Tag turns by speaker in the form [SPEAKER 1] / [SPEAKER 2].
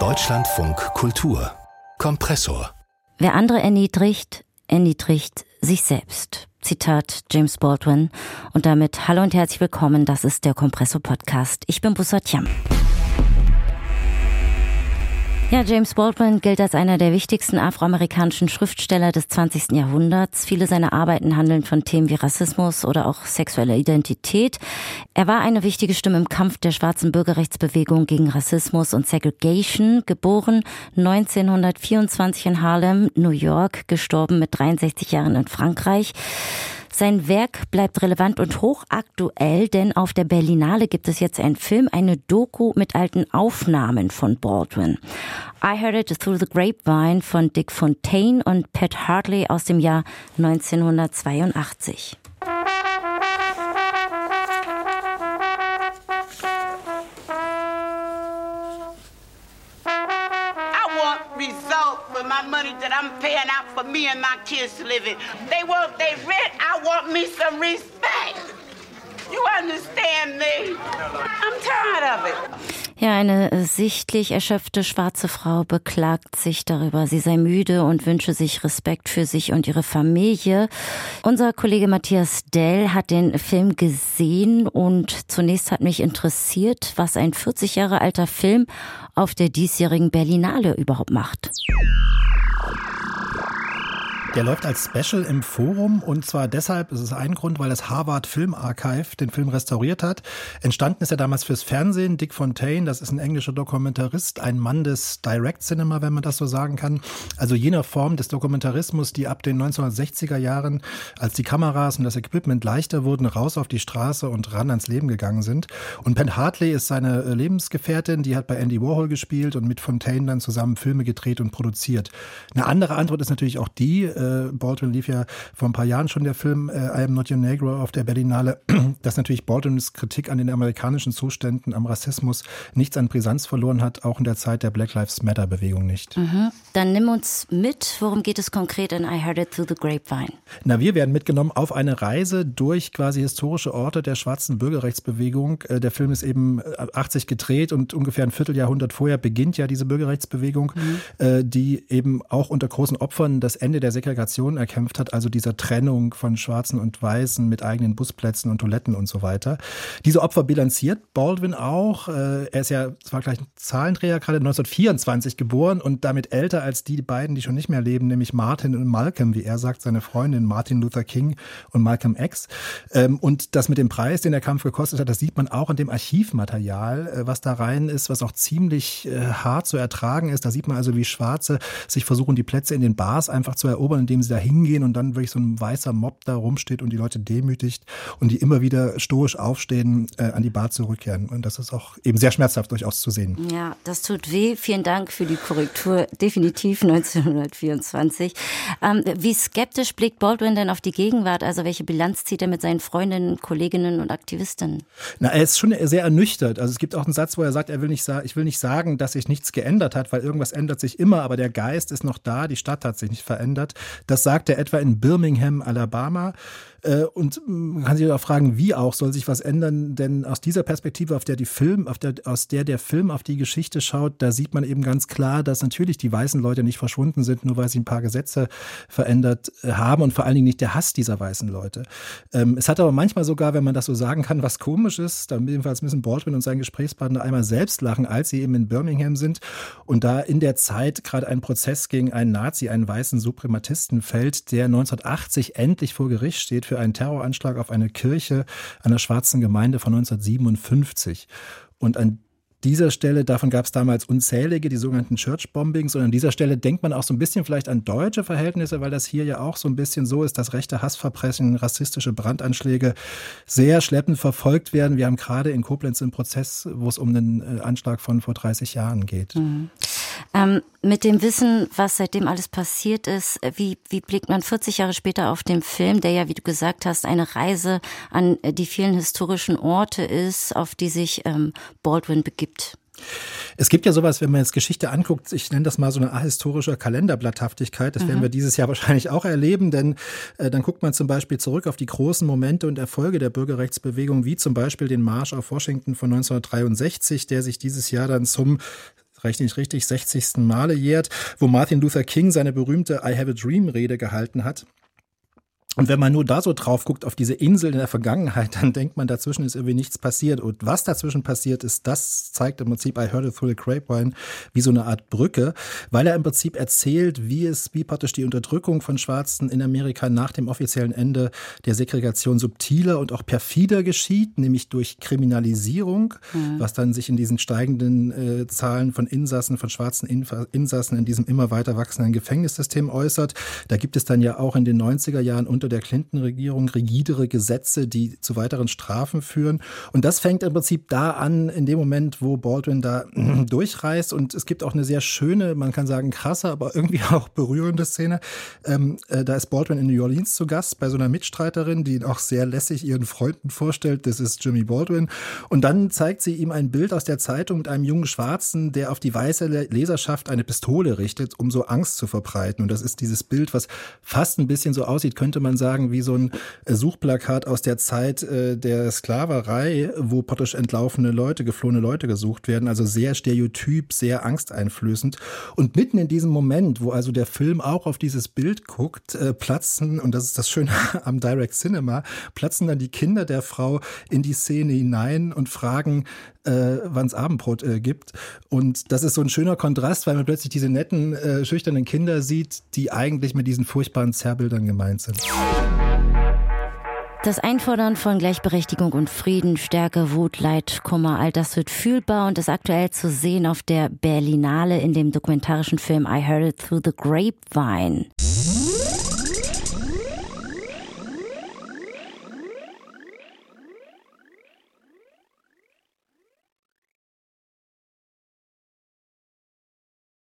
[SPEAKER 1] Deutschlandfunk Kultur Kompressor
[SPEAKER 2] Wer andere erniedrigt, erniedrigt sich selbst. Zitat James Baldwin. Und damit hallo und herzlich willkommen. Das ist der Kompressor Podcast. Ich bin Bussard Jam. Ja, James Baldwin gilt als einer der wichtigsten afroamerikanischen Schriftsteller des 20. Jahrhunderts. Viele seiner Arbeiten handeln von Themen wie Rassismus oder auch sexueller Identität. Er war eine wichtige Stimme im Kampf der schwarzen Bürgerrechtsbewegung gegen Rassismus und Segregation, geboren 1924 in Harlem, New York, gestorben mit 63 Jahren in Frankreich. Sein Werk bleibt relevant und hochaktuell, denn auf der Berlinale gibt es jetzt einen Film, eine Doku mit alten Aufnahmen von Baldwin. I Heard It Through the Grapevine von Dick Fontaine und Pat Hartley aus dem Jahr 1982. out for me and my kids to live in. They want their rent. I want me some respect. You understand me? I'm tired of it. Ja, eine sichtlich erschöpfte schwarze Frau beklagt sich darüber, sie sei müde und wünsche sich Respekt für sich und ihre Familie. Unser Kollege Matthias Dell hat den Film gesehen und zunächst hat mich interessiert, was ein 40 Jahre alter Film auf der diesjährigen Berlinale überhaupt macht.
[SPEAKER 3] Der läuft als Special im Forum und zwar deshalb, es ist ein Grund, weil das Harvard Film Archive den Film restauriert hat. Entstanden ist er damals fürs Fernsehen. Dick Fontaine, das ist ein englischer Dokumentarist, ein Mann des Direct Cinema, wenn man das so sagen kann. Also jener Form des Dokumentarismus, die ab den 1960er Jahren, als die Kameras und das Equipment leichter wurden, raus auf die Straße und ran ans Leben gegangen sind. Und Penn Hartley ist seine äh, Lebensgefährtin, die hat bei Andy Warhol gespielt und mit Fontaine dann zusammen Filme gedreht und produziert. Eine andere Antwort ist natürlich auch die, äh, Baldwin lief ja vor ein paar Jahren schon der Film äh, I Am Not Your Negro auf der Berlinale, dass natürlich Baldwins Kritik an den amerikanischen Zuständen, am Rassismus nichts an Brisanz verloren hat, auch in der Zeit der Black Lives Matter Bewegung nicht.
[SPEAKER 2] Mhm. Dann nimm uns mit, worum geht es konkret in I Heard It Through the Grapevine?
[SPEAKER 3] Na, wir werden mitgenommen auf eine Reise durch quasi historische Orte der schwarzen Bürgerrechtsbewegung. Äh, der Film ist eben 80 äh, gedreht und ungefähr ein Vierteljahrhundert vorher beginnt ja diese Bürgerrechtsbewegung, mhm. Äh, die eben auch unter großen Opfern das Ende der Segregation Segregation erkämpft hat, also dieser Trennung von Schwarzen und Weißen mit eigenen Busplätzen und Toiletten und so weiter. Diese Opfer bilanziert Baldwin auch. Äh, er ist ja zwar gleich ein Zahlendreher, gerade 1924 geboren und damit älter als die beiden, die schon nicht mehr leben, nämlich Martin und Malcolm, wie er sagt, seine Freundin Martin Luther King und Malcolm X. Ähm, und das mit dem Preis, den der Kampf gekostet hat, das sieht man auch in dem Archivmaterial, äh, was da rein ist, was auch ziemlich äh, hart zu ertragen ist. Da sieht man also, wie Schwarze sich versuchen, die Plätze in den Bars einfach zu erobern, indem sie da hingehen und dann wirklich so ein weißer Mob da rumsteht und die Leute demütigt und die immer wieder stoisch aufstehen, äh, an die Bar zurückkehren. Und das ist auch eben sehr schmerzhaft durchaus zu sehen.
[SPEAKER 2] Ja, das tut weh. Vielen Dank für die Korrektur. Definitiv 1924. Ähm, wie skeptisch blickt Baldwin denn auf die Gegenwart? Also welche Bilanz zieht er mit seinen Freundinnen, Kolleginnen und Aktivistinnen?
[SPEAKER 3] Na, er ist schon sehr ernüchtert. Also es gibt auch einen Satz, wo er sagt, er will nicht ich will nicht sagen, dass sich nichts geändert hat, weil irgendwas ändert sich immer, aber der Geist ist noch da, die Stadt hat sich nicht verändert. Das sagt er etwa in Birmingham, Alabama. Äh, und man kann sich auch fragen, wie auch soll sich was ändern? Denn aus dieser Perspektive, auf der die Film, auf der, aus der der Film auf die Geschichte schaut, da sieht man eben ganz klar, dass natürlich die weißen Leute nicht verschwunden sind, nur weil sie ein paar Gesetze verändert äh, haben und vor allen Dingen nicht der Hass dieser weißen Leute. Ähm, es hat aber manchmal sogar, wenn man das so sagen kann, was komisch ist. Dann jedenfalls müssen Baldwin und sein Gesprächspartner einmal selbst lachen, als sie eben in Birmingham sind und da in der Zeit gerade ein Prozess gegen einen Nazi, einen weißen Suprematisten fällt, der 1980 endlich vor Gericht steht für einen Terroranschlag auf eine Kirche einer schwarzen Gemeinde von 1957. Und an dieser Stelle, davon gab es damals unzählige, die sogenannten Church Bombings. Und an dieser Stelle denkt man auch so ein bisschen vielleicht an deutsche Verhältnisse, weil das hier ja auch so ein bisschen so ist, dass rechte Hassverbrechen, rassistische Brandanschläge sehr schleppend verfolgt werden. Wir haben gerade in Koblenz einen Prozess, wo es um einen äh, Anschlag von vor 30 Jahren geht. Mhm.
[SPEAKER 2] Ähm, mit dem Wissen, was seitdem alles passiert ist, wie, wie blickt man 40 Jahre später auf den Film, der ja, wie du gesagt hast, eine Reise an die vielen historischen Orte ist, auf die sich ähm, Baldwin begibt?
[SPEAKER 3] Es gibt ja sowas, wenn man jetzt Geschichte anguckt, ich nenne das mal so eine ahistorische Kalenderblatthaftigkeit. Das mhm. werden wir dieses Jahr wahrscheinlich auch erleben, denn äh, dann guckt man zum Beispiel zurück auf die großen Momente und Erfolge der Bürgerrechtsbewegung, wie zum Beispiel den Marsch auf Washington von 1963, der sich dieses Jahr dann zum richtig, richtig 60. Male jährt, wo Martin Luther King seine berühmte I Have a Dream Rede gehalten hat. Und wenn man nur da so drauf guckt auf diese Insel in der Vergangenheit, dann denkt man, dazwischen ist irgendwie nichts passiert. Und was dazwischen passiert ist, das zeigt im Prinzip I Heard It Through the Grapevine wie so eine Art Brücke, weil er im Prinzip erzählt, wie es, wie praktisch die Unterdrückung von Schwarzen in Amerika nach dem offiziellen Ende der Segregation subtiler und auch perfider geschieht, nämlich durch Kriminalisierung, mhm. was dann sich in diesen steigenden äh, Zahlen von Insassen, von schwarzen Insassen in diesem immer weiter wachsenden Gefängnissystem äußert. Da gibt es dann ja auch in den 90er Jahren unter der Clinton-Regierung rigidere Gesetze, die zu weiteren Strafen führen. Und das fängt im Prinzip da an, in dem Moment, wo Baldwin da durchreist. Und es gibt auch eine sehr schöne, man kann sagen krasse, aber irgendwie auch berührende Szene. Ähm, äh, da ist Baldwin in New Orleans zu Gast bei so einer Mitstreiterin, die ihn auch sehr lässig ihren Freunden vorstellt. Das ist Jimmy Baldwin. Und dann zeigt sie ihm ein Bild aus der Zeitung mit einem jungen Schwarzen, der auf die weiße Leserschaft eine Pistole richtet, um so Angst zu verbreiten. Und das ist dieses Bild, was fast ein bisschen so aussieht, könnte man sagen, wie so ein äh, Suchplakat aus der Zeit äh, der Sklaverei, wo praktisch entlaufene Leute, geflohene Leute gesucht werden. Also sehr stereotyp, sehr angsteinflößend. Und mitten in diesem Moment, wo also der Film auch auf dieses Bild guckt, äh, platzen, und das ist das Schöne am Direct Cinema, platzen dann die Kinder der Frau in die Szene hinein und fragen, äh, wann es Abendbrot äh, gibt. Und das ist so ein schöner Kontrast, weil man plötzlich diese netten, äh, schüchternen Kinder sieht, die eigentlich mit diesen furchtbaren Zerrbildern gemeint sind.
[SPEAKER 2] Das Einfordern von Gleichberechtigung und Frieden, Stärke, Wut, Leid, Kummer, all das wird fühlbar und ist aktuell zu sehen auf der Berlinale in dem dokumentarischen Film I Heard It Through the Grapevine.